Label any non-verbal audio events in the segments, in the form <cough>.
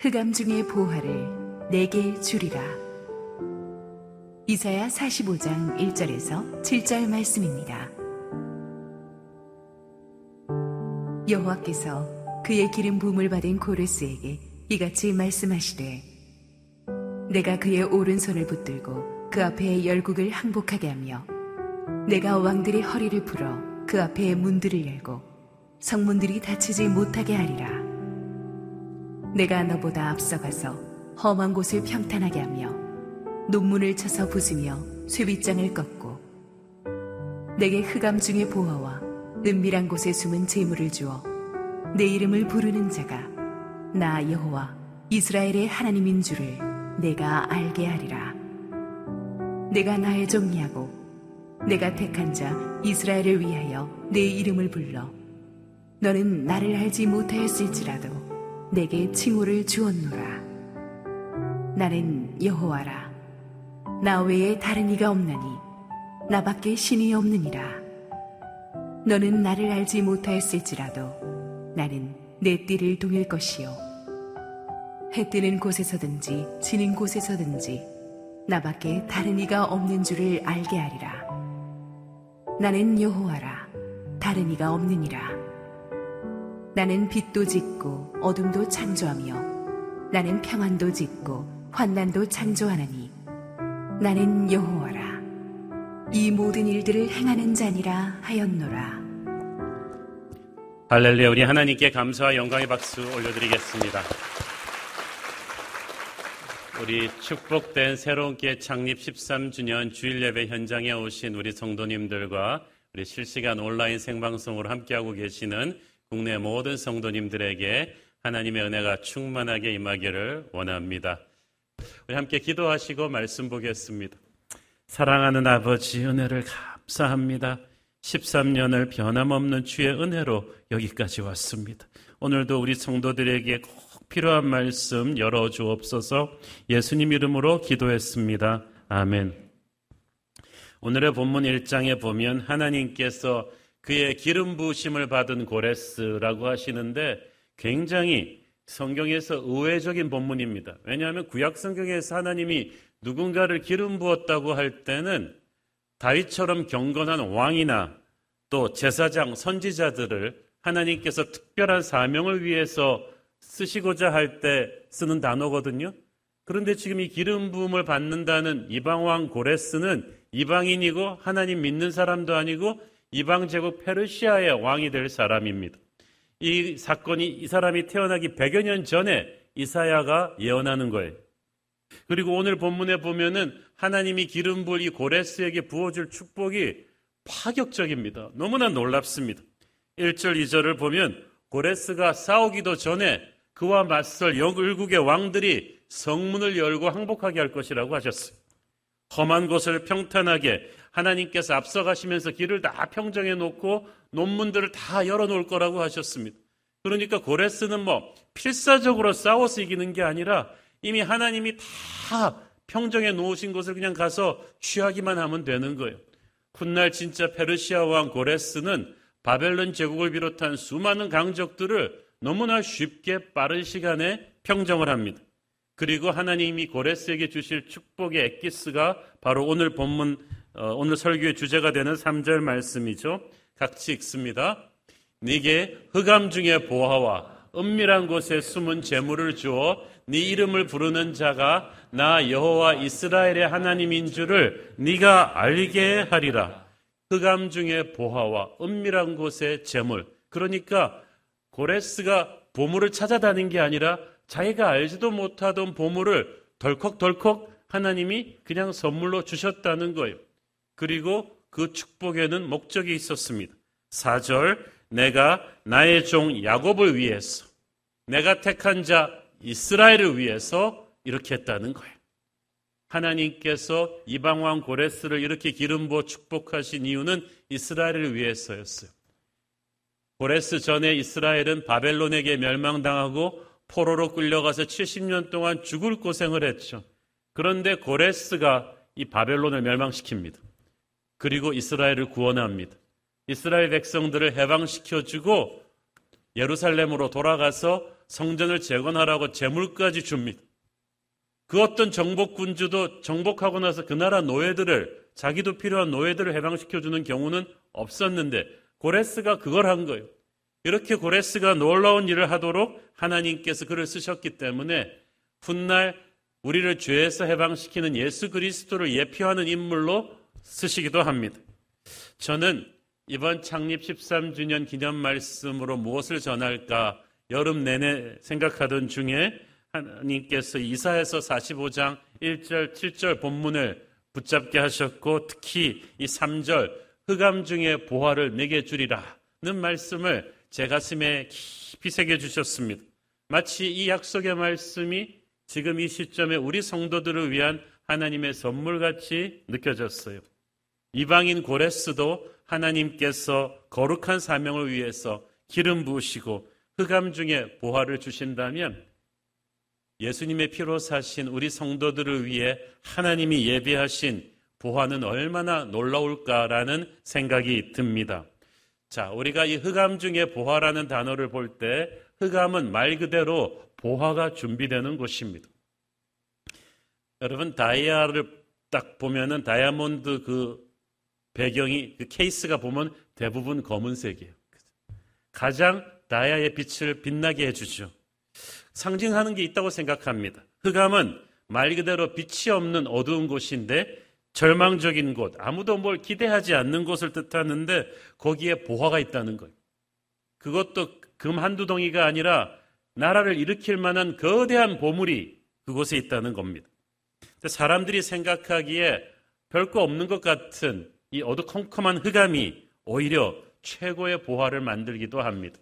흑암 중의 보화를 내게 주리라. 이사야 45장 1절에서 7절 말씀입니다. 여호와께서 그의 기름 부음을 받은 고레스에게 이같이 말씀하시되 내가 그의 오른손을 붙들고 그 앞에 열국을 항복하게 하며 내가 왕들의 허리를 풀어 그 앞에 문들을 열고 성문들이 닫히지 못하게 하리라 내가 너보다 앞서가서 험한 곳을 평탄하게 하며 논문을 쳐서 부수며 쇠빗장을 꺾고 내게 흑암 중의 보화와 은밀한 곳에 숨은 재물을 주어 내 이름을 부르는 자가 나 여호와 이스라엘의 하나님인 줄을 내가 알게 하리라. 내가 나의 종이하고 내가 택한 자 이스라엘을 위하여 내 이름을 불러 너는 나를 알지 못하였을지라도 내게 칭호를 주었노라. 나는 여호와라. 나 외에 다른 이가 없나니 나밖에 신이 없느니라. 너는 나를 알지 못하였을지라도 나는 내 띠를 동일 것이요. 해 뜨는 곳에서든지 지는 곳에서든지 나밖에 다른 이가 없는 줄을 알게 하리라. 나는 여호와라. 다른 이가 없느니라. 나는 빛도 짓고 어둠도 창조하며 나는 평안도 짓고 환난도 창조하나니 나는 여호와라. 이 모든 일들을 행하는 자니라 하였노라. 할렐루야 우리 하나님께 감사와 영광의 박수 올려드리겠습니다. 우리 축복된 새로운 교 창립 13주년 주일 예배 현장에 오신 우리 성도님들과 우리 실시간 온라인 생방송으로 함께하고 계시는 국내 모든 성도님들에게 하나님의 은혜가 충만하게 임하기를 원합니다. 우리 함께 기도하시고 말씀 보겠습니다. 사랑하는 아버지 은혜를 감사합니다. 13년을 변함없는 주의 은혜로 여기까지 왔습니다. 오늘도 우리 성도들에게 꼭 필요한 말씀 열어 주옵소서 예수님 이름으로 기도했습니다. 아멘. 오늘의 본문 1장에 보면 하나님께서 그의 기름 부으심을 받은 고레스라고 하시는데 굉장히 성경에서 의외적인 본문입니다. 왜냐하면 구약 성경에서 하나님이 누군가를 기름 부었다고 할 때는 다윗처럼 경건한 왕이나 또 제사장, 선지자들을 하나님께서 특별한 사명을 위해서 쓰시고자 할 때 쓰는 단어거든요. 그런데 지금 이 기름 부음을 받는다는 이방 왕 고레스는 이방인이고 하나님 믿는 사람도 아니고 이방 제국 페르시아의 왕이 될 사람입니다. 이 사건이 이 사람이 태어나기 100여 년 전에 이사야가 예언하는 거예요. 그리고 오늘 본문에 보면은 하나님이 기름 부을 이 고레스에게 부어줄 축복이 파격적입니다. 너무나 놀랍습니다. 1절, 2절을 보면 고레스가 싸우기도 전에 그와 맞설 영을국의 왕들이 성문을 열고 항복하게 할 것이라고 하셨어요. 험한 곳을 평탄하게 하나님께서 앞서가시면서 길을 다 평정해 놓고 논문들을 다 열어 놓을 거라고 하셨습니다. 그러니까 고레스는 뭐 필사적으로 싸워서 이기는 게 아니라 이미 하나님이 다 평정해 놓으신 곳을 그냥 가서 취하기만 하면 되는 거예요. 훗날 진짜 페르시아 왕 고레스는 바벨론 제국을 비롯한 수많은 강적들을 너무나 쉽게 빠른 시간에 평정을 합니다. 그리고 하나님이 고레스에게 주실 축복의 엑기스가 바로 오늘 본문 어, 오늘 설교의 주제가 되는 3절 말씀이죠. 같이 읽습니다. 네게 흑암 중의 보화와 은밀한 곳에 숨은 재물을 주어 네 이름을 부르는 자가 나 여호와 이스라엘의 하나님인 줄을 네가 알게 하리라. 흑암 중의 보화와 은밀한 곳의 재물. 그러니까 고레스가 보물을 찾아다닌 게 아니라 자기가 알지도 못하던 보물을 덜컥덜컥 하나님이 그냥 선물로 주셨다는 거예요. 그리고 그 축복에는 목적이 있었습니다. 4절 내가 나의 종 야곱을 위해서 내가 택한 자 이스라엘을 위해서 이렇게 했다는 거예요. 하나님께서 이방 왕 고레스를 이렇게 기름 부어 축복하신 이유는 이스라엘을 위해서였어요. 고레스 전에 이스라엘은 바벨론에게 멸망당하고 포로로 끌려가서 70년 동안 죽을 고생을 했죠. 그런데 고레스가 이 바벨론을 멸망시킵니다. 그리고 이스라엘을 구원합니다. 이스라엘 백성들을 해방시켜주고 예루살렘으로 돌아가서 성전을 재건하라고 재물까지 줍니다. 그 어떤 정복군주도 정복하고 나서 그 나라 노예들을 자기도 필요한 노예들을 해방시켜주는 경우는 없었는데 고레스가 그걸 한 거예요. 이렇게 고레스가 놀라운 일을 하도록 하나님께서 그를 쓰셨기 때문에 훗날 우리를 죄에서 해방시키는 예수 그리스도를 예표하는 인물로 쓰시기도 합니다. 저는 이번 창립 13주년 기념 말씀으로 무엇을 전할까 여름 내내 생각하던 중에 하나님께서 이사에서 45장 1절, 7절 본문을 붙잡게 하셨고 특히 이 3절 흑암 중에 보화를 내게 주리라는 말씀을 제 가슴에 깊이 새겨 주셨습니다. 마치 이 약속의 말씀이 지금 이 시점에 우리 성도들을 위한 하나님의 선물같이 느껴졌어요. 이방인 고레스도 하나님께서 거룩한 사명을 위해서 기름 부으시고 흑암 중에 보화를 주신다면 예수님의 피로 사신 우리 성도들을 위해 하나님이 예비하신 보화는 얼마나 놀라울까라는 생각이 듭니다. 자, 우리가 이 흑암 중에 보화라는 단어를 볼 때 흑암은 말 그대로 보화가 준비되는 곳입니다. 여러분 다이아를 딱 보면은 다이아몬드 그 배경이 그 케이스가 보면 대부분 검은색이에요. 가장 다이아의 빛을 빛나게 해주죠. 상징하는 게 있다고 생각합니다. 흑암은 말 그대로 빛이 없는 어두운 곳인데 절망적인 곳, 아무도 뭘 기대하지 않는 곳을 뜻하는데 거기에 보화가 있다는 거예요. 그것도 금 한두 덩이가 아니라 나라를 일으킬 만한 거대한 보물이 그곳에 있다는 겁니다. 사람들이 생각하기에 별거 없는 것 같은 이 어두컴컴한 흑암이 오히려 최고의 보화를 만들기도 합니다.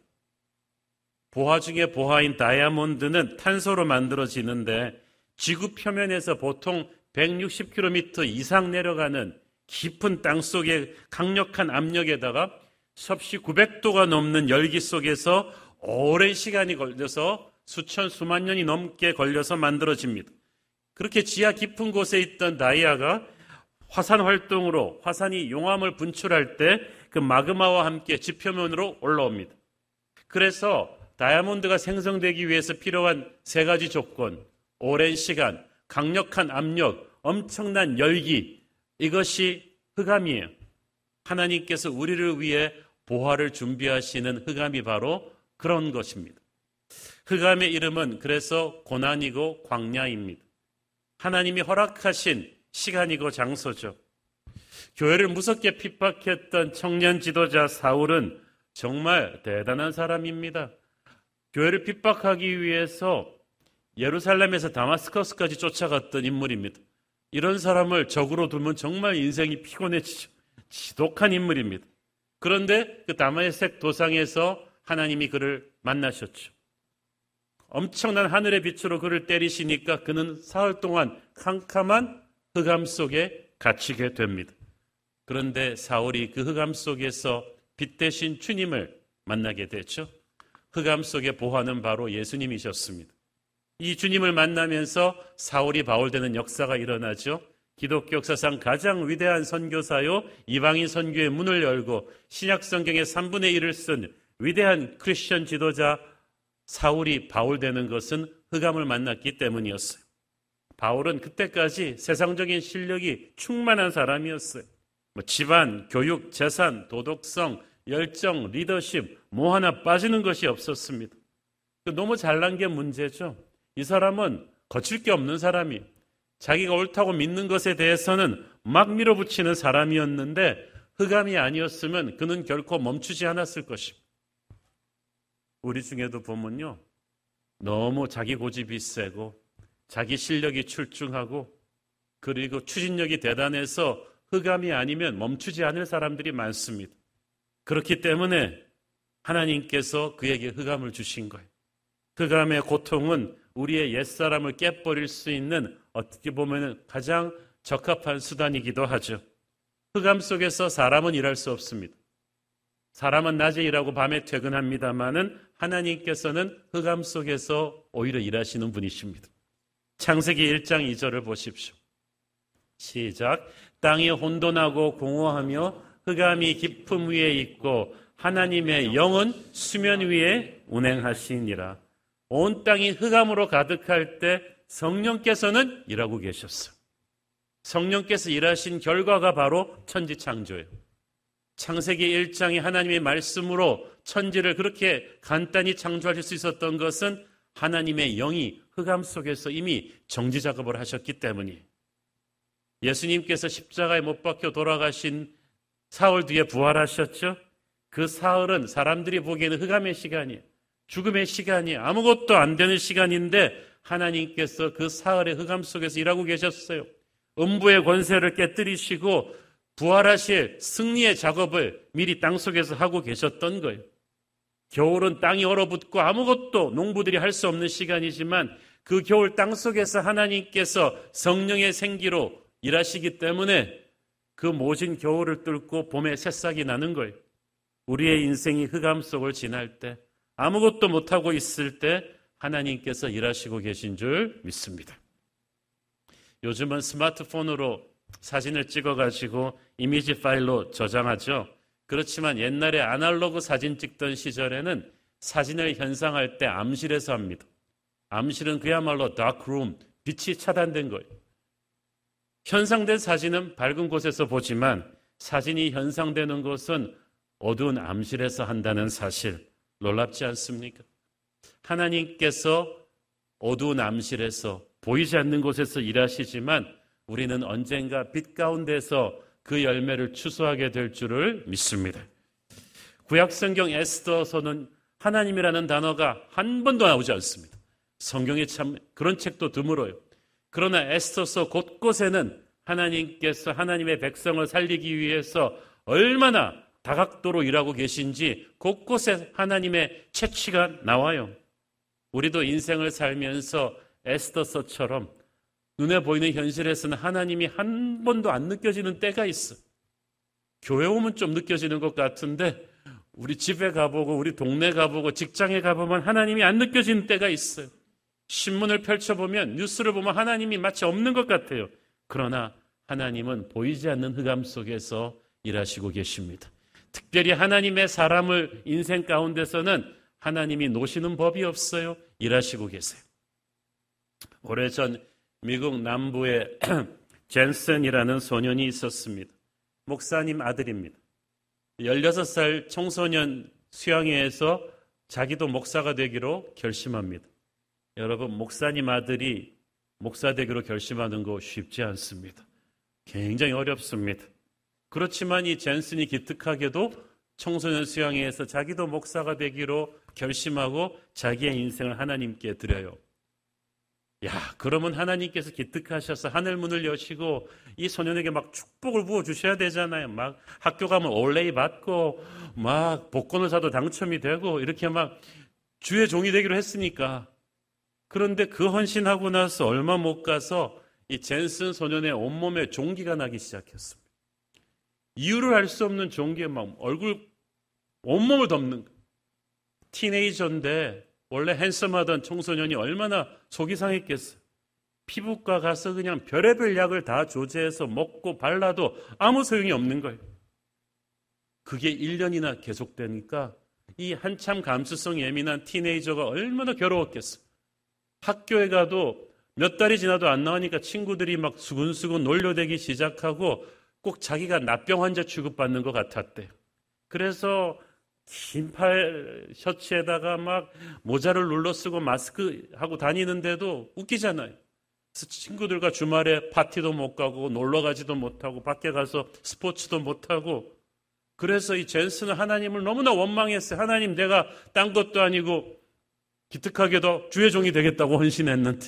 보화 중에 보화인 다이아몬드는 탄소로 만들어지는데 지구 표면에서 보통 160km 이상 내려가는 깊은 땅 속의 강력한 압력에다가 섭씨 900도가 넘는 열기 속에서 오랜 시간이 걸려서 수천 수만 년이 넘게 걸려서 만들어집니다. 그렇게 지하 깊은 곳에 있던 다이아가 화산 활동으로 화산이 용암을 분출할 때 그 마그마와 함께 지표면으로 올라옵니다. 그래서 다이아몬드가 생성되기 위해서 필요한 세 가지 조건, 오랜 시간, 강력한 압력, 엄청난 열기, 이것이 흑암이에요. 하나님께서 우리를 위해 보화를 준비하시는 흑암이 바로 그런 것입니다. 흑암의 이름은 그래서 고난이고 광야입니다. 하나님이 허락하신 시간이고 장소죠. 교회를 무섭게 핍박했던 청년 지도자 사울은 정말 대단한 사람입니다. 교회를 핍박하기 위해서 예루살렘에서 다마스커스까지 쫓아갔던 인물입니다. 이런 사람을 적으로 두면 정말 인생이 피곤해지죠. 지독한 인물입니다. 그런데 그 다마색 도상에서 하나님이 그를 만나셨죠. 엄청난 하늘의 빛으로 그를 때리시니까 그는 사흘 동안 캄캄한 흑암 속에 갇히게 됩니다. 그런데 사울이 그 흑암 속에서 빛 대신 주님을 만나게 되죠. 흑암 속의 보화는 바로 예수님이셨습니다. 이 주님을 만나면서 사울이 바울되는 역사가 일어나죠. 기독교 역사상 가장 위대한 선교사요, 이방인 선교의 문을 열고 신약 성경의 3분의 1을 쓴 위대한 크리스천 지도자 사울이 바울되는 것은 흑암을 만났기 때문이었어요. 바울은 그때까지 세상적인 실력이 충만한 사람이었어요. 뭐 집안, 교육, 재산, 도덕성, 열정, 리더십, 뭐 하나 빠지는 것이 없었습니다. 그 너무 잘난 게 문제죠. 이 사람은 거칠 게 없는 사람이 자기가 옳다고 믿는 것에 대해서는 막 밀어붙이는 사람이었는데 흑암이 아니었으면 그는 결코 멈추지 않았을 것입니다. 우리 중에도 보면요. 너무 자기 고집이 세고 자기 실력이 출중하고 그리고 추진력이 대단해서 흑암이 아니면 멈추지 않을 사람들이 많습니다. 그렇기 때문에 하나님께서 그에게 흑암을 주신 거예요. 흑암의 고통은 우리의 옛사람을 깨버릴 수 있는 어떻게 보면 가장 적합한 수단이기도 하죠. 흑암 속에서 사람은 일할 수 없습니다. 사람은 낮에 일하고 밤에 퇴근합니다만은 하나님께서는 흑암 속에서 오히려 일하시는 분이십니다. 창세기 1장 2절을 보십시오. 시작. 땅이 혼돈하고 공허하며 흑암이 깊음 위에 있고 하나님의 영은 수면 위에 운행하시니라. 온 땅이 흑암으로 가득할 때 성령께서는 일하고 계셨어. 성령께서 일하신 결과가 바로 천지 창조예요. 창세기 1장의 하나님의 말씀으로 천지를 그렇게 간단히 창조하실 수 있었던 것은 하나님의 영이 흑암 속에서 이미 정지 작업을 하셨기 때문이 예수님께서 십자가에 못 박혀 돌아가신 사흘 뒤에 부활하셨죠? 그 사흘은 사람들이 보기에는 흑암의 시간이에요. 죽음의 시간이에요. 아무것도 안 되는 시간인데 하나님께서 그 사흘의 흑암 속에서 일하고 계셨어요. 음부의 권세를 깨뜨리시고 부활하실 승리의 작업을 미리 땅 속에서 하고 계셨던 거예요. 겨울은 땅이 얼어붙고 아무것도 농부들이 할 수 없는 시간이지만 그 겨울 땅 속에서 하나님께서 성령의 생기로 일하시기 때문에 그 모진 겨울을 뚫고 봄에 새싹이 나는 거예요. 우리의 인생이 흑암 속을 지날 때 아무것도 못하고 있을 때 하나님께서 일하시고 계신 줄 믿습니다. 요즘은 스마트폰으로 사진을 찍어가지고 이미지 파일로 저장하죠. 그렇지만 옛날에 아날로그 사진 찍던 시절에는 사진을 현상할 때 암실에서 합니다. 암실은 그야말로 다크룸, 빛이 차단된 거예요. 현상된 사진은 밝은 곳에서 보지만 사진이 현상되는 곳은 어두운 암실에서 한다는 사실 놀랍지 않습니까? 하나님께서 어두운 암실에서 보이지 않는 곳에서 일하시지만 우리는 언젠가 빛 가운데서 그 열매를 추수하게 될 줄을 믿습니다. 구약 성경 에스더서는 하나님이라는 단어가 한 번도 나오지 않습니다. 성경에 참 그런 책도 드물어요. 그러나 에스더서 곳곳에는 하나님께서 하나님의 백성을 살리기 위해서 얼마나 다각도로 일하고 계신지 곳곳에 하나님의 채취가 나와요. 우리도 인생을 살면서 에스더서처럼 눈에 보이는 현실에서는 하나님이 한 번도 안 느껴지는 때가 있어. 교회 오면 좀 느껴지는 것 같은데 우리 집에 가보고 우리 동네 가보고 직장에 가보면 하나님이 안 느껴지는 때가 있어요. 신문을 펼쳐보면 뉴스를 보면 하나님이 마치 없는 것 같아요. 그러나 하나님은 보이지 않는 흑암 속에서 일하시고 계십니다. 특별히 하나님의 사람을 인생 가운데서는 하나님이 노시는 법이 없어요. 일하시고 계세요. 오래전 미국 남부에 <clears throat> 젠슨이라는 소년이 있었습니다. 목사님 아들입니다. 16살 청소년 수양회에서 자기도 목사가 되기로 결심합니다. 여러분, 목사님 아들이 목사 되기로 결심하는 거 쉽지 않습니다. 굉장히 어렵습니다. 그렇지만 이 젠슨이 기특하게도 청소년 수양회에서 자기도 목사가 되기로 결심하고 자기의 인생을 하나님께 드려요. 야, 그러면 하나님께서 기특하셔서 하늘 문을 여시고 이 소년에게 막 축복을 부어 주셔야 되잖아요. 막 학교 가면 올레이 받고 막 복권을 사도 당첨이 되고 이렇게 막 주의 종이 되기로 했으니까. 그런데 그 헌신하고 나서 얼마 못 가서 이 젠슨 소년의 온몸에 종기가 나기 시작했습니다. 이유를 알 수 없는 종기에 막 얼굴 온몸을 덮는 티네이저인데 원래 핸섬하던 청소년이 얼마나 속이 상했겠어요. 피부과 가서 그냥 별의별 약을 다 조제해서 먹고 발라도 아무 소용이 없는 거예요. 그게 1년이나 계속되니까 이 한참 감수성 예민한 티네이저가 얼마나 괴로웠겠어. 학교에 가도 몇 달이 지나도 안 나오니까 친구들이 막 수근수근 놀려대기 시작하고 꼭 자기가 납병 환자 취급받는 것 같았대요. 그래서 긴팔 셔츠에다가 막 모자를 눌러 쓰고 마스크 하고 다니는데도 웃기잖아요. 친구들과 주말에 파티도 못 가고 놀러 가지도 못하고 밖에 가서 스포츠도 못 하고 그래서 이 젠스는 하나님을 너무나 원망했어요. 하나님 내가 딴 것도 아니고 기특하게도 주의 종이 되겠다고 헌신했는데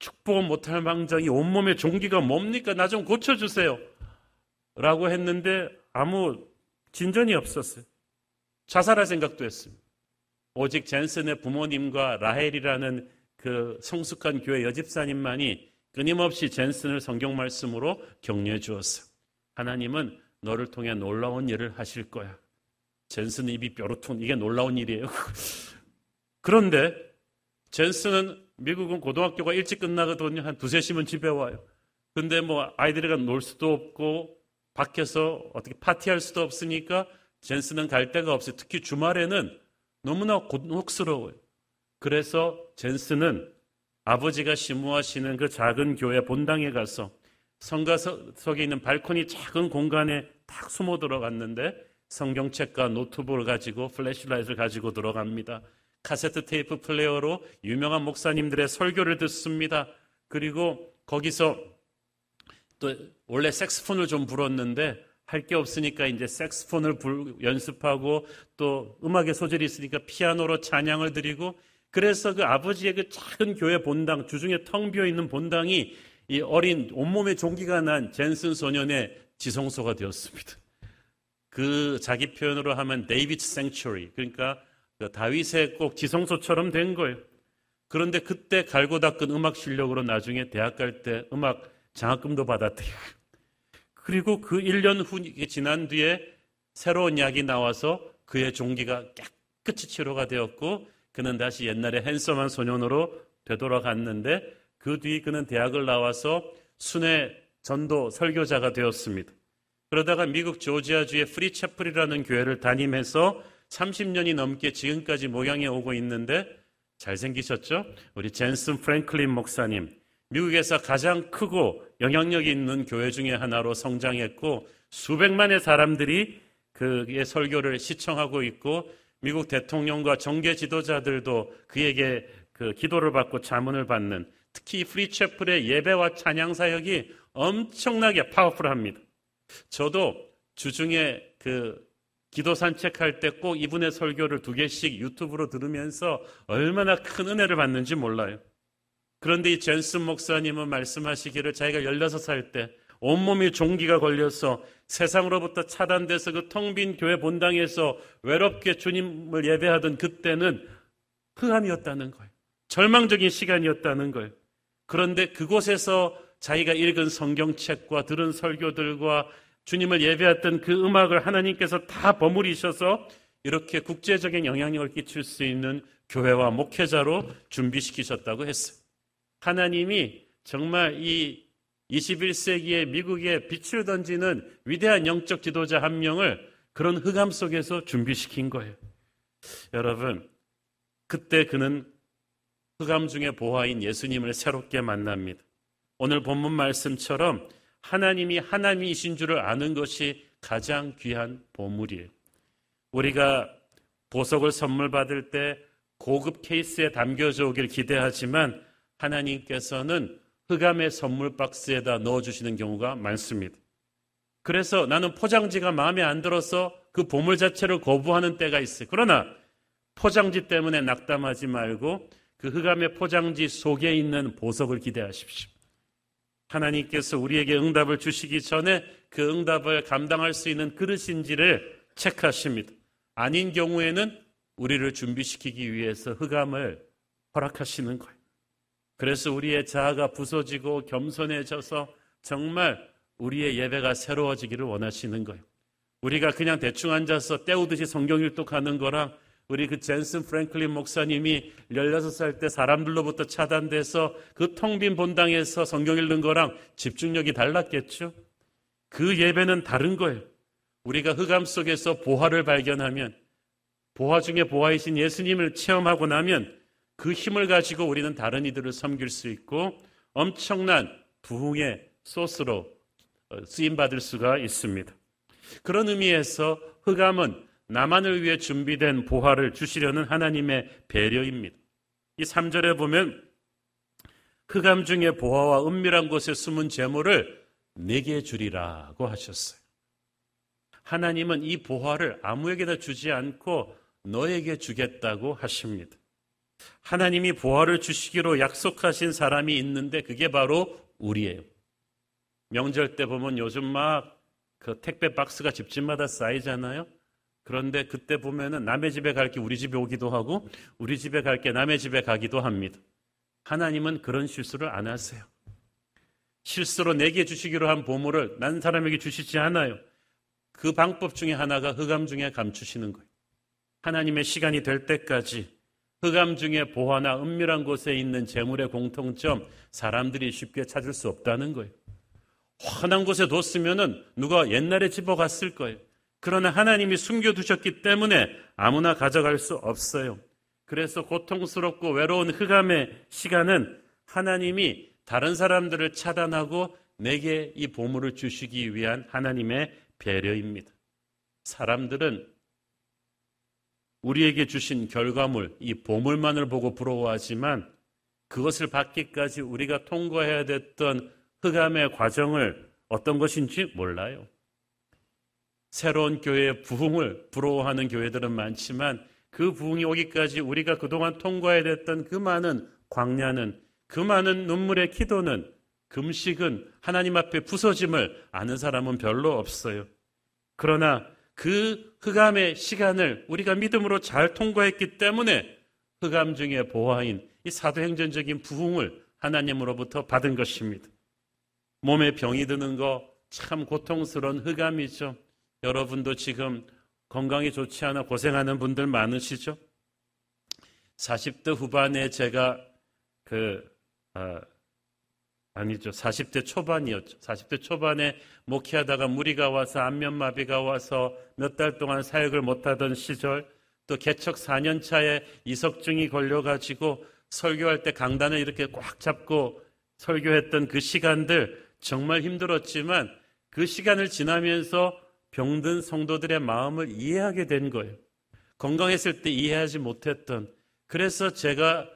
축복은 못할 망정이 온몸에 종기가 뭡니까? 나 좀 고쳐주세요. 라고 했는데 아무 진전이 없었어요. 자살할 생각도 했습니다. 오직 젠슨의 부모님과 라헬이라는 그 성숙한 교회 여집사님만이 끊임없이 젠슨을 성경 말씀으로 격려해 주었어. 하나님은 너를 통해 놀라운 일을 하실 거야. 젠슨 입이 뾰루퉁 이게 놀라운 일이에요. <laughs> 그런데 젠스는 미국은 고등학교가 일찍 끝나거든요. 한 두세 시면 집에 와요. 근데 뭐 아이들이랑 놀 수도 없고 밖에서 어떻게 파티할 수도 없으니까 젠스는 갈 데가 없어요. 특히 주말에는 너무나 곤혹스러워요. 그래서 젠스는 아버지가 시무하시는 그 작은 교회 본당에 가서 성가석에 있는 발코니 작은 공간에 딱 숨어 들어갔는데 성경책과 노트북을 가지고 flashlight를 가지고 들어갑니다. 카세트 테이프 플레이어로 유명한 목사님들의 설교를 듣습니다. 그리고 거기서 또 원래 색스폰을 좀 불었는데 할 게 없으니까 이제 색스폰을 불, 연습하고 또 음악의 소질이 있으니까 피아노로 찬양을 드리고 그래서 그 아버지의 그 작은 교회 본당 주중에 텅 비어 있는 본당이 이 어린 온몸에 종기가 난 젠슨 소년의 지성소가 되었습니다. 그 자기 표현으로 하면 데이비드 생츄리 그러니까 그 다윗의 꼭 지성소처럼 된 거예요. 그런데 그때 갈고 닦은 음악 실력으로 나중에 대학 갈 때 음악 장학금도 받았대요. 그리고 그 1년 후 지난 뒤에 새로운 약이 나와서 그의 종기가 깨끗이 치료가 되었고 그는 다시 옛날에 핸섬한 소년으로 되돌아갔는데 그 뒤 그는 대학을 나와서 순회 전도 설교자가 되었습니다. 그러다가 미국 조지아주의 Free Chapel이라는 교회를 다니면서 30년이 넘게 지금까지 목양해 오고 있는데 잘생기셨죠? 우리 젠슨 프랭클린 목사님. 미국에서 가장 크고 영향력이 있는 교회 중의 하나로 성장했고 수백만의 사람들이 그의 설교를 시청하고 있고 미국 대통령과 정계 지도자들도 그에게 그 기도를 받고 자문을 받는 특히 프리채플의 예배와 찬양 사역이 엄청나게 파워풀합니다. 저도 주중에 그 기도 산책할 때 꼭 이분의 설교를 두 개씩 유튜브로 들으면서 얼마나 큰 은혜를 받는지 몰라요. 그런데 이 젠슨 목사님은 말씀하시기를 자기가 16살 때 온몸이 종기가 걸려서 세상으로부터 차단돼서 그 텅 빈 교회 본당에서 외롭게 주님을 예배하던 그때는 흑암이었다는 거예요. 절망적인 시간이었다는 거예요. 그런데 그곳에서 자기가 읽은 성경책과 들은 설교들과 주님을 예배했던 그 음악을 하나님께서 다 버무리셔서 이렇게 국제적인 영향력을 끼칠 수 있는 교회와 목회자로 준비시키셨다고 했어요. 하나님이 정말 이 21세기의 미국에 빛을 던지는 위대한 영적 지도자 한 명을 그런 흑암 속에서 준비시킨 거예요. 여러분, 그때 그는 흑암 중의 보화인 예수님을 새롭게 만납니다. 오늘 본문 말씀처럼 하나님이 하나님이신 줄을 아는 것이 가장 귀한 보물이에요. 우리가 보석을 선물 받을 때 고급 케이스에 담겨져 오길 기대하지만 하나님께서는 흑암의 선물 박스에다 넣어주시는 경우가 많습니다. 그래서 나는 포장지가 마음에 안 들어서 그 보물 자체를 거부하는 때가 있어요. 그러나 포장지 때문에 낙담하지 말고 그 흑암의 포장지 속에 있는 보석을 기대하십시오. 하나님께서 우리에게 응답을 주시기 전에 그 응답을 감당할 수 있는 그릇인지를 체크하십니다. 아닌 경우에는 우리를 준비시키기 위해서 흑암을 허락하시는 거예요. 그래서 우리의 자아가 부서지고 겸손해져서 정말 우리의 예배가 새로워지기를 원하시는 거예요. 우리가 그냥 대충 앉아서 때우듯이 성경 일독하는 거랑 우리 그 젠슨 프랭클린 목사님이 16살 때 사람들로부터 차단돼서 그 텅 빈 본당에서 성경 읽는 거랑 집중력이 달랐겠죠? 그 예배는 다른 거예요. 우리가 흑암 속에서 보화를 발견하면 보화 중에 보화이신 예수님을 체험하고 나면 그 힘을 가지고 우리는 다른 이들을 섬길 수 있고 엄청난 부흥의 소스로 어, 쓰임받을 수가 있습니다. 그런 의미에서 흑암은 나만을 위해 준비된 보화를 주시려는 하나님의 배려입니다. 이 3절에 보면 흑암 중에 보화와 은밀한 곳에 숨은 재물을 내게 주리라고 하셨어요. 하나님은 이 보화를 아무에게나 주지 않고 너에게 주겠다고 하십니다. 하나님이 보화를 주시기로 약속하신 사람이 있는데 그게 바로 우리예요. 명절 때 보면 요즘 막 그 택배 박스가 집집마다 쌓이잖아요. 그런데 그때 보면은 남의 집에 갈 게 우리 집에 오기도 하고 우리 집에 갈 게 남의 집에 가기도 합니다. 하나님은 그런 실수를 안 하세요. 실수로 내게 주시기로 한 보물을 난 사람에게 주시지 않아요. 그 방법 중에 하나가 흑암 중에 감추시는 거예요. 하나님의 시간이 될 때까지 흑암 중에 보화나 은밀한 곳에 있는 재물의 공통점 사람들이 쉽게 찾을 수 없다는 거예요. 환한 곳에 뒀으면은 누가 옛날에 집어갔을 거예요. 그러나 하나님이 숨겨두셨기 때문에 아무나 가져갈 수 없어요. 그래서 고통스럽고 외로운 흑암의 시간은 하나님이 다른 사람들을 차단하고 내게 이 보물을 주시기 위한 하나님의 배려입니다. 사람들은 우리에게 주신 결과물, 이 보물만을 보고 부러워하지만 그것을 받기까지 우리가 통과해야 됐던 흑암의 과정을 어떤 것인지 몰라요. 새로운 교회의 부흥을 부러워하는 교회들은 많지만 그 부흥이 오기까지 우리가 그동안 통과해야 됐던 그 많은 광야는 그 많은 눈물의 기도는 금식은 하나님 앞에 부서짐을 아는 사람은 별로 없어요. 그러나 그 흑암의 시간을 우리가 믿음으로 잘 통과했기 때문에 흑암 중의 보화인 이 사도행전적인 부흥을 하나님으로부터 받은 것입니다. 몸에 병이 드는 거 참 고통스러운 흑암이죠. 여러분도 지금 건강이 좋지 않아 고생하는 분들 많으시죠? 40대 후반에 제가 그, 아, 아니죠. 40대 초반이었죠. 40대 초반에 목회하다가 무리가 와서 안면마비가 와서 몇 달 동안 사역을 못하던 시절 또 개척 4년 차에 이석증이 걸려가지고 설교할 때 강단을 이렇게 꽉 잡고 설교했던 그 시간들 정말 힘들었지만 그 시간을 지나면서 병든 성도들의 마음을 이해하게 된 거예요. 건강했을 때 이해하지 못했던 그래서 제가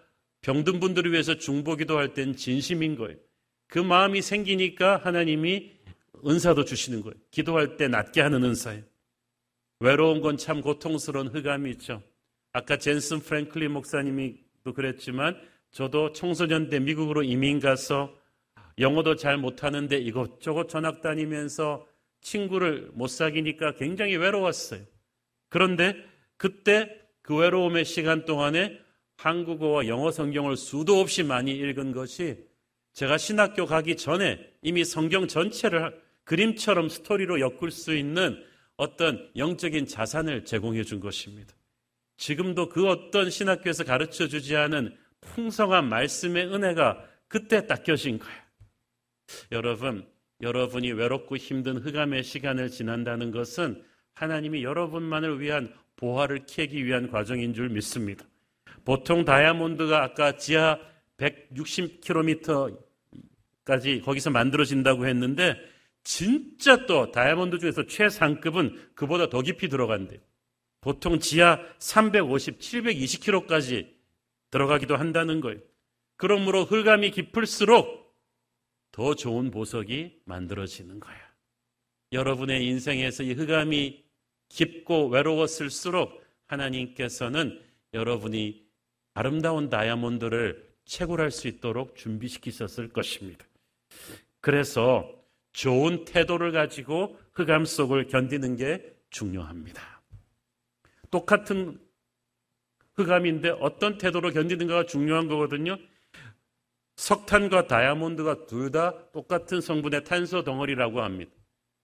병든 분들을 위해서 중보기도 할 땐 진심인 거예요. 그 마음이 생기니까 하나님이 은사도 주시는 거예요. 기도할 때 낫게 하는 은사예요. 외로운 건 참 고통스러운 흑암이 있죠. 아까 젠슨 프랭클린 목사님이도 그랬지만 저도 청소년 때 미국으로 이민 가서 영어도 잘 못하는데 이것저것 전학 다니면서 친구를 못 사귀니까 굉장히 외로웠어요. 그런데 그때 그 외로움의 시간 동안에 한국어와 영어 성경을 수도 없이 많이 읽은 것이 제가 신학교 가기 전에 이미 성경 전체를 그림처럼 스토리로 엮을 수 있는 어떤 영적인 자산을 제공해 준 것입니다. 지금도 그 어떤 신학교에서 가르쳐 주지 않은 풍성한 말씀의 은혜가 그때 닦여진 거예요. 여러분, 여러분이 외롭고 힘든 흑암의 시간을 지난다는 것은 하나님이 여러분만을 위한 보화를 캐기 위한 과정인 줄 믿습니다. 보통 다이아몬드가 아까 지하 160km까지 거기서 만들어진다고 했는데 진짜 또 다이아몬드 중에서 최상급은 그보다 더 깊이 들어간대요. 보통 지하 350, 720km까지 들어가기도 한다는 거예요. 그러므로 흑암이 깊을수록 더 좋은 보석이 만들어지는 거예요. 여러분의 인생에서 이 흑암이 깊고 외로웠을수록 하나님께서는 여러분이 아름다운 다이아몬드를 채굴할 수 있도록 준비시키셨을 것입니다. 그래서 좋은 태도를 가지고 흑암 속을 견디는 게 중요합니다. 똑같은 흑암인데 어떤 태도로 견디는가가 중요한 거거든요. 석탄과 다이아몬드가 둘 다 똑같은 성분의 탄소 덩어리라고 합니다.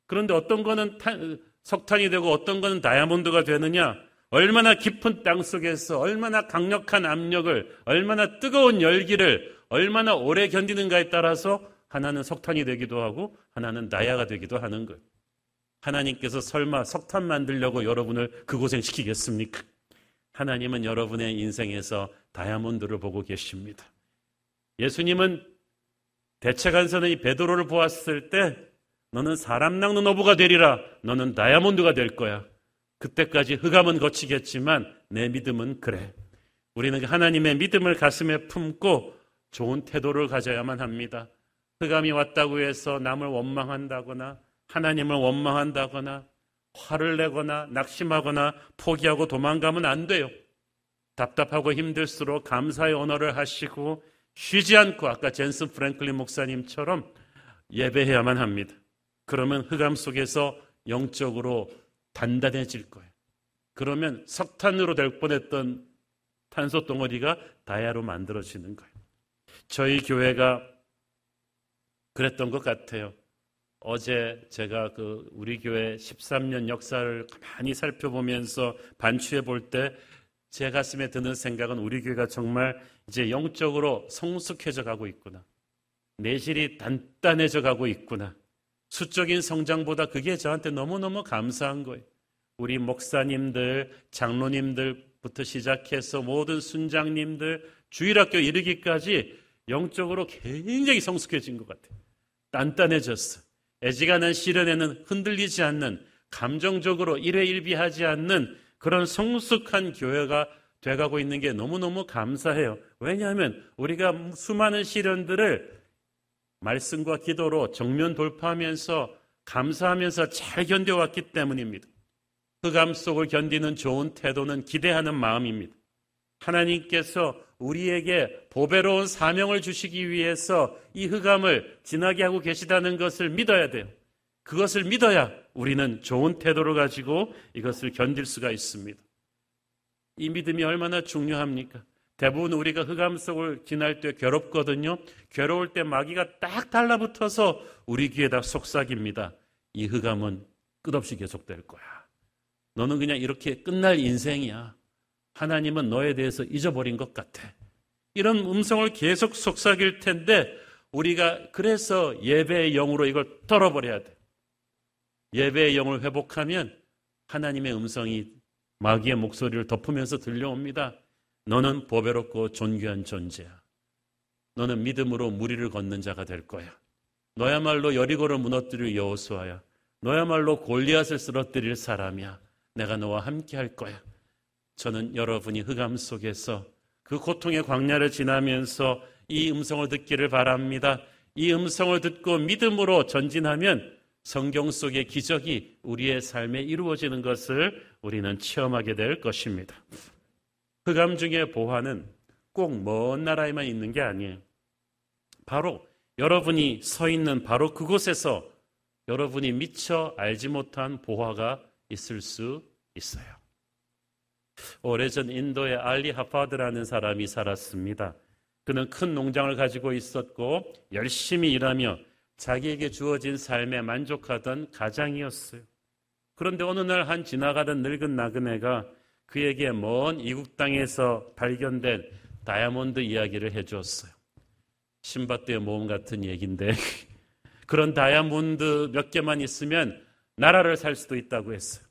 그런데 어떤 거는 탄, 석탄이 되고 어떤 거는 다이아몬드가 되느냐? 얼마나 깊은 땅 속에서 얼마나 강력한 압력을, 얼마나 뜨거운 열기를 얼마나 오래 견디는가에 따라서 하나는 석탄이 되기도 하고 하나는 나야가 되기도 하는 거예요. 하나님께서 설마 석탄 만들려고 여러분을 그 고생 시키겠습니까? 하나님은 여러분의 인생에서 다이아몬드를 보고 계십니다. 예수님은 이 베드로를 보았을 때 너는 사람 낚는 어부가 되리라. 너는 다이아몬드가 될 거야. 그때까지 흑암은 거치겠지만 내 믿음은 그래. 우리는 하나님의 믿음을 가슴에 품고 좋은 태도를 가져야만 합니다. 흑암이 왔다고 해서 남을 원망한다거나 하나님을 원망한다거나 화를 내거나 낙심하거나 포기하고 도망가면 안 돼요. 답답하고 힘들수록 감사의 언어를 하시고 쉬지 않고 아까 젠슨 프랭클린 목사님처럼 예배해야만 합니다. 그러면 흑암 속에서 영적으로 단단해질 거예요. 그러면 석탄으로 될 뻔했던 탄소 덩어리가 다이아로 만들어지는 거예요. 저희 교회가 그랬던 것 같아요. 어제 제가 그 우리 교회 13년 역사를 가만히 살펴보면서 반추해 볼 때 제 가슴에 드는 생각은 우리 교회가 정말 이제 영적으로 성숙해져 가고 있구나. 내실이 단단해져 가고 있구나. 수적인 성장보다 그게 저한테 너무너무 감사한 거예요. 우리 목사님들, 장로님들, 부터 시작해서 모든 순장님들 주일학교 이르기까지 영적으로 굉장히 성숙해진 것 같아요. 단단해졌어. 애지간한 시련에는 흔들리지 않는 감정적으로 일회일비하지 않는 그런 성숙한 교회가 돼가고 있는 게 너무너무 감사해요. 왜냐하면 우리가 수많은 시련들을 말씀과 기도로 정면 돌파하면서 감사하면서 잘 견뎌왔기 때문입니다. 흑암 속을 견디는 좋은 태도는 기대하는 마음입니다. 하나님께서 우리에게 보배로운 사명을 주시기 위해서 이 흑암을 지나게 하고 계시다는 것을 믿어야 돼요. 그것을 믿어야 우리는 좋은 태도를 가지고 이것을 견딜 수가 있습니다. 이 믿음이 얼마나 중요합니까? 대부분 우리가 흑암 속을 지날 때 괴롭거든요. 괴로울 때 마귀가 딱 달라붙어서 우리 귀에다 속삭입니다. 이 흑암은 끝없이 계속될 거야. 너는 그냥 이렇게 끝날 인생이야. 하나님은 너에 대해서 잊어버린 것 같아. 이런 음성을 계속 속삭일 텐데 우리가 그래서 예배의 영으로 이걸 떨어버려야 돼. 예배의 영을 회복하면 하나님의 음성이 마귀의 목소리를 덮으면서 들려옵니다. 너는 보배롭고 존귀한 존재야. 너는 믿음으로 무리를 걷는 자가 될 거야. 너야말로 여리고를 무너뜨릴 여호수아야. 너야말로 골리앗을 쓰러뜨릴 사람이야. 내가 너와 함께 할 거야. 저는 여러분이 흑암 속에서 그 고통의 광야를 지나면서 이 음성을 듣기를 바랍니다. 이 음성을 듣고 믿음으로 전진하면 성경 속의 기적이 우리의 삶에 이루어지는 것을 우리는 체험하게 될 것입니다. 흑암 중의 보화는 꼭 먼 나라에만 있는 게 아니에요. 바로 여러분이 서 있는 바로 그곳에서 여러분이 미처 알지 못한 보화가 있을 수 있어요. 오래전 인도의 알리 하파드라는 사람이 살았습니다. 그는 큰 농장을 가지고 있었고 열심히 일하며 자기에게 주어진 삶에 만족하던 가장이었어요. 그런데 어느 날 한 지나가던 늙은 나그네가 그에게 먼 이국 땅에서 발견된 다이아몬드 이야기를 해주었어요. 신밧드의 모험 같은 얘기인데 <laughs> 그런 다이아몬드 몇 개만 있으면 나라를 살 수도 있다고 했어요.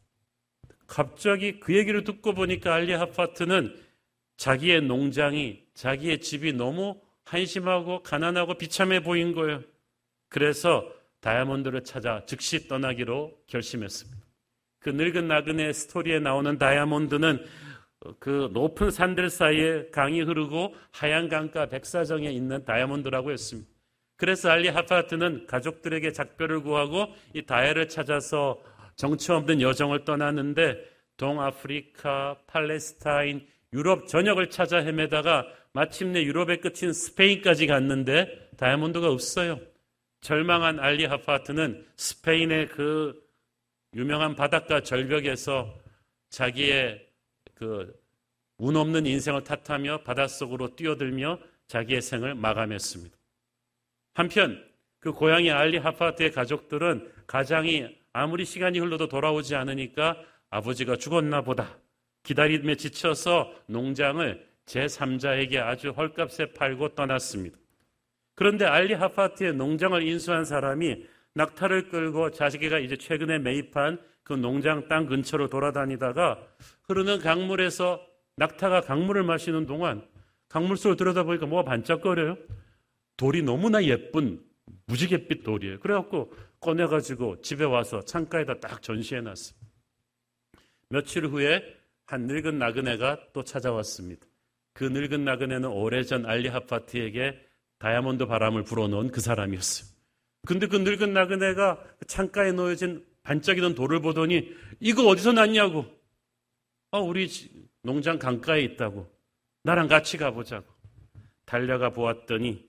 갑자기 그 얘기를 듣고 보니까 알리 하파트는 자기의 농장이 자기의 집이 너무 한심하고 가난하고 비참해 보인 거예요. 그래서 다이아몬드를 찾아 즉시 떠나기로 결심했습니다. 그 늙은 나그네 스토리에 나오는 다이아몬드는 그 높은 산들 사이에 강이 흐르고 하얀 강가 백사정에 있는 다이아몬드라고 했습니다. 그래서 알리 하파트는 가족들에게 작별을 구하고 이 다이아를 찾아서 정처 없는 여정을 떠났는데 동아프리카, 팔레스타인, 유럽 전역을 찾아 헤매다가 마침내 유럽의 끝인 스페인까지 갔는데 다이아몬드가 없어요. 절망한 알리 하파트는 스페인의 그 유명한 바닷가 절벽에서 자기의 그 운 없는 인생을 탓하며 바닷속으로 뛰어들며 자기의 생을 마감했습니다. 한편 그 고향의 알리 하파트의 가족들은 가장이 아무리 시간이 흘러도 돌아오지 않으니까 아버지가 죽었나 보다. 기다림에 지쳐서 농장을 제3자에게 아주 헐값에 팔고 떠났습니다. 그런데 알리 하파트의 농장을 인수한 사람이 낙타를 끌고 자식이가 이제 최근에 매입한 그 농장 땅 근처로 돌아다니다가 흐르는 강물에서 낙타가 강물을 마시는 동안 강물 속을 들여다보니까 뭐가 반짝거려요. 돌이 너무나 예쁜 무지갯빛 돌이에요. 그래갖고 꺼내가지고 집에 와서 창가에다 딱 전시해놨어. 며칠 후에 한 늙은 나그네가 또 찾아왔습니다. 그 늙은 나그네는 오래전 알리 하파트에게 다이아몬드 바람을 불어넣은 그 사람이었어요. 근데 그 늙은 나그네가 그 창가에 놓여진 반짝이던 돌을 보더니 이거 어디서 났냐고. 아, 우리 농장 강가에 있다고. 나랑 같이 가보자고. 달려가 보았더니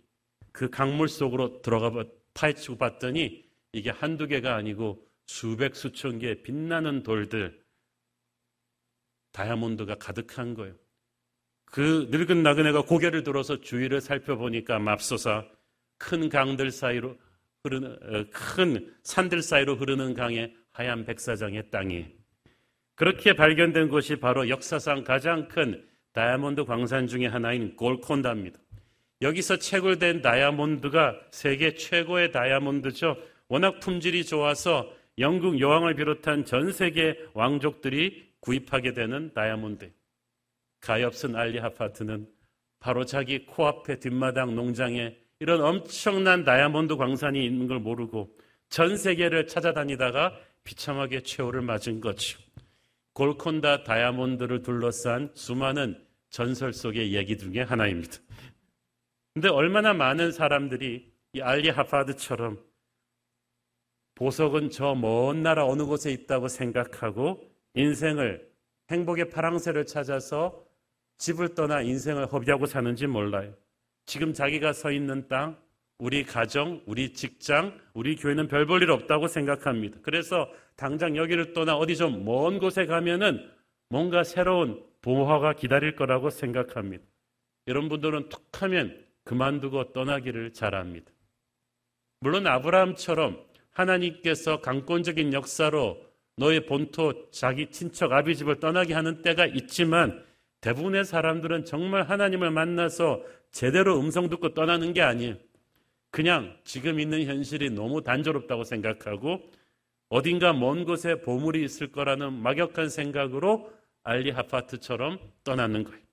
그 강물 속으로 들어가 파헤치고 봤더니 이게 한두 개가 아니고 수백 수천 개의 빛나는 돌들, 다이아몬드가 가득한 거예요. 그 늙은 나그네가 고개를 들어서 주위를 살펴보니까 맙소사 큰 강들 사이로 흐르는 어, 큰 산들 사이로 흐르는 강의 하얀 백사장의 땅이 그렇게 발견된 곳이 바로 역사상 가장 큰 다이아몬드 광산 중의 하나인 골콘다입니다. 여기서 채굴된 다이아몬드가 세계 최고의 다이아몬드죠. 워낙 품질이 좋아서 영국 여왕을 비롯한 전 세계 왕족들이 구입하게 되는 다이아몬드. 가엾은 알리 아파트는 바로 자기 코앞에 뒷마당 농장에 이런 엄청난 다이아몬드 광산이 있는 걸 모르고 전 세계를 찾아다니다가 비참하게 최후를 맞은 거죠. 골콘다 다이아몬드를 둘러싼 수많은 전설 속의 얘기 중에 하나입니다. 근데 얼마나 많은 사람들이 이 알리 하파드처럼 보석은 저 먼 나라 어느 곳에 있다고 생각하고 인생을 행복의 파랑새를 찾아서 집을 떠나 인생을 허비하고 사는지 몰라요. 지금 자기가 서 있는 땅, 우리 가정, 우리 직장, 우리 교회는 별 볼 일 없다고 생각합니다. 그래서 당장 여기를 떠나 어디 좀 먼 곳에 가면은 뭔가 새로운 보화가 기다릴 거라고 생각합니다. 이런 분들은 툭 하면 그만두고 떠나기를 잘합니다. 물론 아브라함처럼 하나님께서 강권적인 역사로 너의 본토 자기 친척 아비 집을 떠나게 하는 때가 있지만 대부분의 사람들은 정말 하나님을 만나서 제대로 음성 듣고 떠나는 게 아니에요. 그냥 지금 있는 현실이 너무 단조롭다고 생각하고 어딘가 먼 곳에 보물이 있을 거라는 막역한 생각으로 알리 하파트처럼 떠나는 거예요.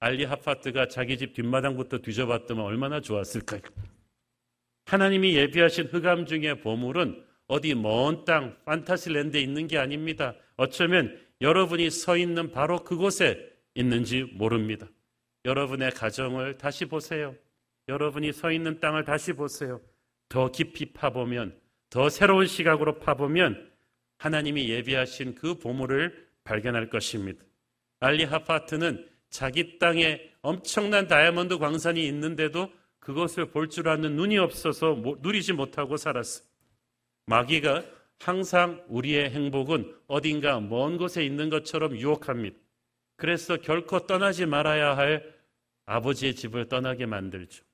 알리 하파트가 자기 집 뒷마당부터 뒤져봤더면 얼마나 좋았을까요? 하나님이 예비하신 흑암 중의 보물은 어디 먼 땅, 판타시랜드에 있는 게 아닙니다. 어쩌면 여러분이 서 있는 바로 그곳에 있는지 모릅니다. 여러분의 가정을 다시 보세요. 여러분이 서 있는 땅을 다시 보세요. 더 깊이 파보면, 더 새로운 시각으로 파보면 하나님이 예비하신 그 보물을 발견할 것입니다. 알리 하파트는 자기 땅에 엄청난 다이아몬드 광산이 있는데도 그것을 볼 줄 아는 눈이 없어서 누리지 못하고 살았어요. 마귀가 항상 우리의 행복은 어딘가 먼 곳에 있는 것처럼 유혹합니다. 그래서 결코 떠나지 말아야 할 아버지의 집을 떠나게 만들죠.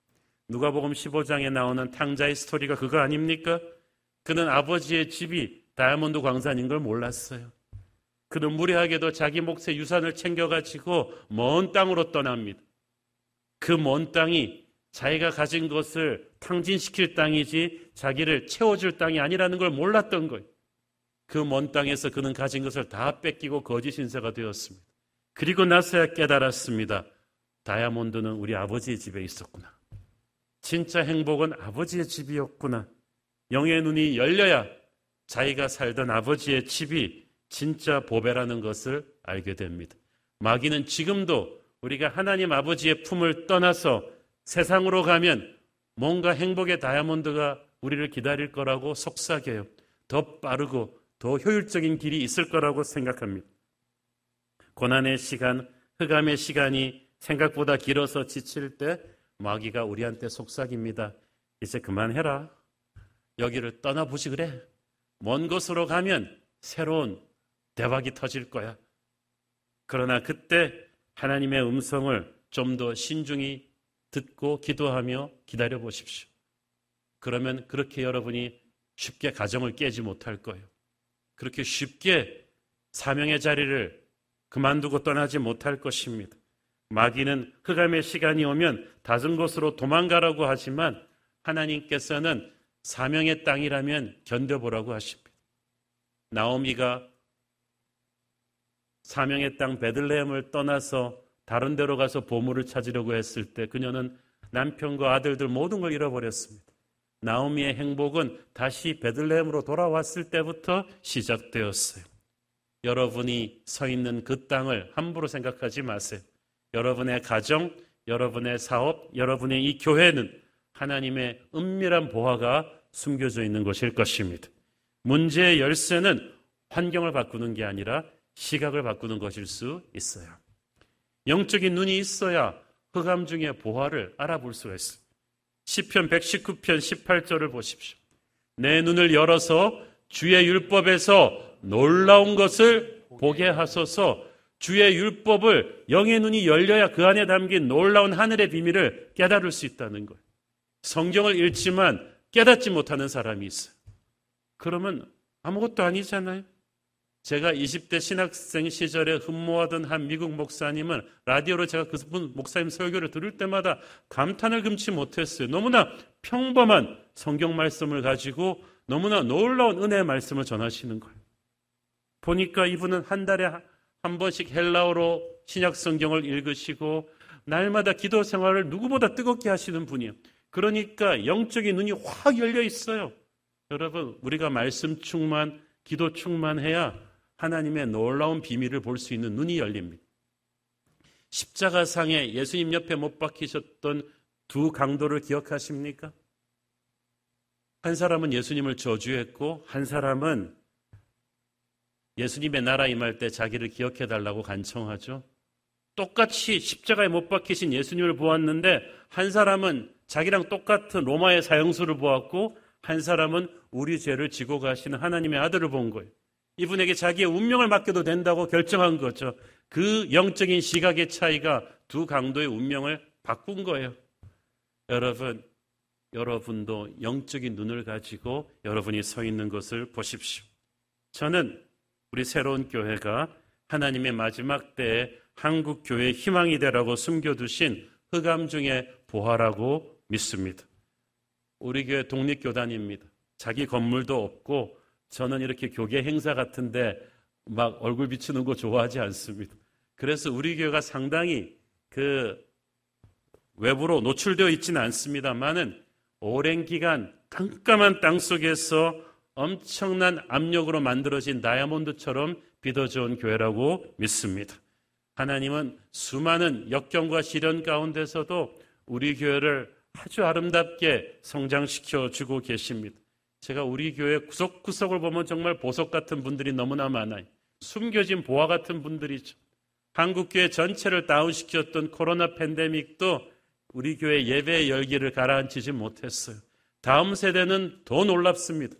누가복음 15장에 나오는 탕자의 스토리가 그거 아닙니까? 그는 아버지의 집이 다이아몬드 광산인 걸 몰랐어요. 그는 무리하게도 자기 몫의 유산을 챙겨가지고 먼 땅으로 떠납니다. 그 먼 땅이 자기가 가진 것을 탕진시킬 땅이지 자기를 채워줄 땅이 아니라는 걸 몰랐던 거예요. 그 먼 땅에서 그는 가진 것을 다 뺏기고 거짓 인사가 되었습니다. 그리고 나서야 깨달았습니다. 다이아몬드는 우리 아버지의 집에 있었구나. 진짜 행복은 아버지의 집이었구나. 영의 눈이 열려야 자기가 살던 아버지의 집이 진짜 보배라는 것을 알게 됩니다. 마귀는 지금도 우리가 하나님 아버지의 품을 떠나서 세상으로 가면 뭔가 행복의 다이아몬드가 우리를 기다릴 거라고 속삭여요. 더 빠르고 더 효율적인 길이 있을 거라고 생각합니다. 고난의 시간, 흑암의 시간이 생각보다 길어서 지칠 때 마귀가 우리한테 속삭입니다. 이제 그만해라. 여기를 떠나보시 그래. 먼 곳으로 가면 새로운 대박이 터질 거야. 그러나 그때 하나님의 음성을 좀 더 신중히 듣고 기도하며 기다려 보십시오. 그러면 그렇게 여러분이 쉽게 가정을 깨지 못할 거예요. 그렇게 쉽게 사명의 자리를 그만두고 떠나지 못할 것입니다. 마귀는 흑암의 시간이 오면 다른 곳으로 도망가라고 하지만 하나님께서는 사명의 땅이라면 견뎌보라고 하십니다. 나오미가 사명의 땅 베들레헴을 떠나서 다른 데로 가서 보물을 찾으려고 했을 때 그녀는 남편과 아들들 모든 걸 잃어버렸습니다. 나오미의 행복은 다시 베들레헴으로 돌아왔을 때부터 시작되었어요. 여러분이 서 있는 그 땅을 함부로 생각하지 마세요. 여러분의 가정, 여러분의 사업, 여러분의 이 교회는 하나님의 은밀한 보화가 숨겨져 있는 것일 것입니다. 문제의 열쇠는 환경을 바꾸는 게 아니라 시각을 바꾸는 것일 수 있어요. 영적인 눈이 있어야 흑암 중의 보화를 알아볼 수가 있어요. 시편 119편 18절을 보십시오. 내 눈을 열어서 주의 율법에서 놀라운 것을 보게 하소서 주의 율법을 영의 눈이 열려야 그 안에 담긴 놀라운 하늘의 비밀을 깨달을 수 있다는 거예요. 성경을 읽지만 깨닫지 못하는 사람이 있어요. 그러면 아무것도 아니잖아요. 제가 20대 신학생 시절에 흠모하던 한 미국 목사님은 라디오로 제가 그분 목사님 설교를 들을 때마다 감탄을 금치 못했어요. 너무나 평범한 성경 말씀을 가지고 너무나 놀라운 은혜의 말씀을 전하시는 거예요. 보니까 이분은 한 달에 한 번씩 헬라어로 신약 성경을 읽으시고 날마다 기도 생활을 누구보다 뜨겁게 하시는 분이에요. 그러니까 영적인 눈이 확 열려 있어요. 여러분, 우리가 말씀 충만, 기도 충만해야 하나님의 놀라운 비밀을 볼 수 있는 눈이 열립니다. 십자가상에 예수님 옆에 못 박히셨던 두 강도를 기억하십니까? 한 사람은 예수님을 저주했고, 한 사람은 예수님의 나라 임할 때 자기를 기억해 달라고 간청하죠. 똑같이 십자가에 못 박히신 예수님을 보았는데, 한 사람은 자기랑 똑같은 로마의 사형수를 보았고, 한 사람은 우리 죄를 지고 가시는 하나님의 아들을 본 거예요. 이분에게 자기의 운명을 맡겨도 된다고 결정한 거죠. 그 영적인 시각의 차이가 두 강도의 운명을 바꾼 거예요. 여러분, 여러분도 영적인 눈을 가지고 여러분이 서 있는 것을 보십시오. 저는 우리 새로운 교회가 하나님의 마지막 때에 한국 교회의 희망이 되라고 숨겨두신 흑암 중의 보화라고 믿습니다. 우리 교회 독립교단입니다. 자기 건물도 없고 저는 이렇게 교계 행사 같은데 막 얼굴 비추는 거 좋아하지 않습니다. 그래서 우리 교회가 상당히 그 외부로 노출되어 있지는 않습니다만은 오랜 기간 깜깜한 땅 속에서 엄청난 압력으로 만들어진 다이아몬드처럼 빚어져온 교회라고 믿습니다. 하나님은 수많은 역경과 시련 가운데서도 우리 교회를 아주 아름답게 성장시켜 주고 계십니다. 제가 우리 교회 구석구석을 보면 정말 보석 같은 분들이 너무나 많아요. 숨겨진 보화 같은 분들이죠. 한국교회 전체를 다운시켰던 코로나 팬데믹도 우리 교회 예배 열기를 가라앉히지 못했어요. 다음 세대는 더 놀랍습니다.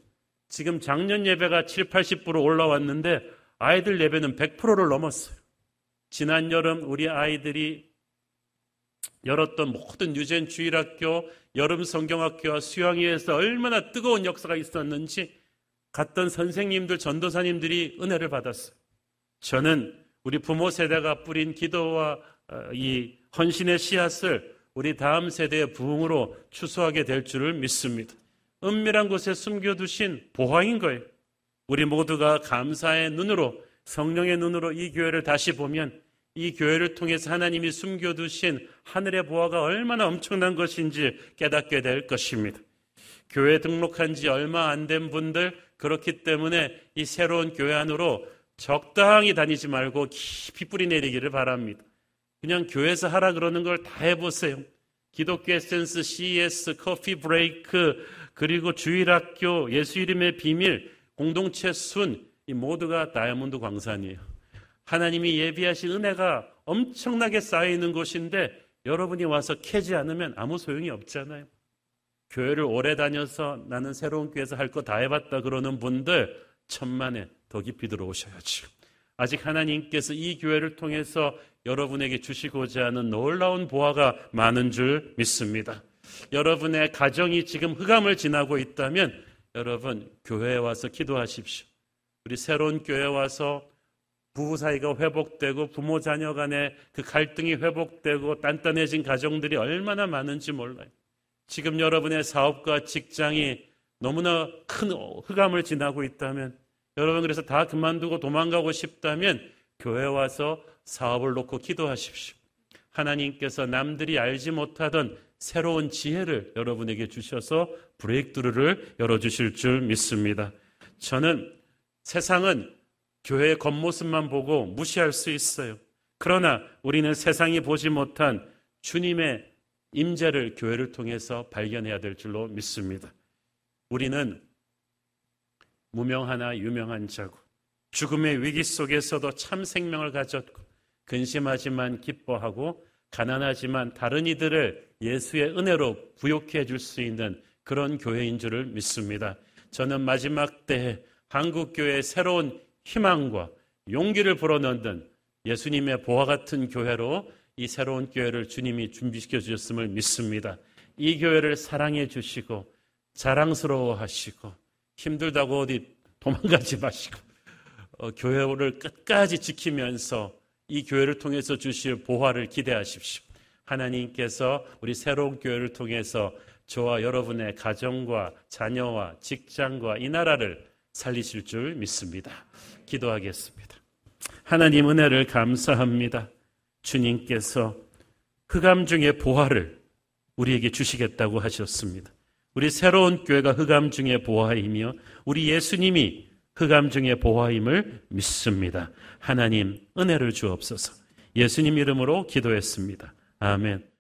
지금 작년 예배가 7, 80% 올라왔는데 아이들 예배는 100%를 넘었어요. 지난 여름 우리 아이들이 열었던 모든 유젠 주일학교, 여름 성경학교와 수양회에서 얼마나 뜨거운 역사가 있었는지 갔던 선생님들, 전도사님들이 은혜를 받았어요. 저는 우리 부모 세대가 뿌린 기도와 어, 이 헌신의 씨앗을 우리 다음 세대의 부흥으로 추수하게 될 줄을 믿습니다. 은밀한 곳에 숨겨두신 보화인 거예요. 우리 모두가 감사의 눈으로 성령의 눈으로 이 교회를 다시 보면 이 교회를 통해서 하나님이 숨겨두신 하늘의 보화가 얼마나 엄청난 것인지 깨닫게 될 것입니다. 교회 등록한 지 얼마 안 된 분들, 그렇기 때문에 이 새로운 교회 안으로 적당히 다니지 말고 깊이 뿌리 내리기를 바랍니다. 그냥 교회에서 하라 그러는 걸 다 해보세요. 기독교 에센스, CES, 커피 브레이크, 그리고 주일학교, 예수 이름의 비밀, 공동체 순, 이 모두가 다이아몬드 광산이에요. 하나님이 예비하신 은혜가 엄청나게 쌓여있는 곳인데 여러분이 와서 캐지 않으면 아무 소용이 없잖아요. 교회를 오래 다녀서 나는 새로운 교회에서 할 거 다 해봤다 그러는 분들 천만에 더 깊이 들어오셔야죠. 아직 하나님께서 이 교회를 통해서 여러분에게 주시고자 하는 놀라운 보화가 많은 줄 믿습니다. 여러분의 가정이 지금 흑암을 지나고 있다면 여러분 교회에 와서 기도하십시오. 우리 새로운 교회에 와서 부부 사이가 회복되고 부모 자녀 간의 그 갈등이 회복되고 단단해진 가정들이 얼마나 많은지 몰라요. 지금 여러분의 사업과 직장이 너무나 큰 흑암을 지나고 있다면 여러분 그래서 다 그만두고 도망가고 싶다면 교회 와서 사업을 놓고 기도하십시오. 하나님께서 남들이 알지 못하던 새로운 지혜를 여러분에게 주셔서 브레이크드루를 열어주실 줄 믿습니다. 저는 세상은 교회의 겉모습만 보고 무시할 수 있어요. 그러나 우리는 세상이 보지 못한 주님의 임재를 교회를 통해서 발견해야 될 줄로 믿습니다. 우리는 무명하나 유명한 자고 죽음의 위기 속에서도 참 생명을 가졌고 근심하지만 기뻐하고 가난하지만 다른 이들을 예수의 은혜로 부욕해 줄 수 있는 그런 교회인 줄을 믿습니다. 저는 마지막 때에 한국교회의 새로운 희망과 용기를 불어넣는 예수님의 보화 같은 교회로 이 새로운 교회를 주님이 준비시켜 주셨음을 믿습니다. 이 교회를 사랑해 주시고 자랑스러워 하시고 힘들다고 어디 도망가지 <laughs> 마시고 어, 교회를 끝까지 지키면서 이 교회를 통해서 주실 보화를 기대하십시오. 하나님께서 우리 새로운 교회를 통해서 저와 여러분의 가정과 자녀와 직장과 이 나라를 살리실 줄 믿습니다. 기도하겠습니다. 하나님 은혜를 감사합니다. 주님께서 흑암 중의 보화를 우리에게 주시겠다고 하셨습니다. 우리 새로운 교회가 흑암 중의 보화이며 우리 예수님이 흑암 중의 보화임을 믿습니다. 하나님 은혜를 주옵소서. 예수님 이름으로 기도했습니다. 아멘.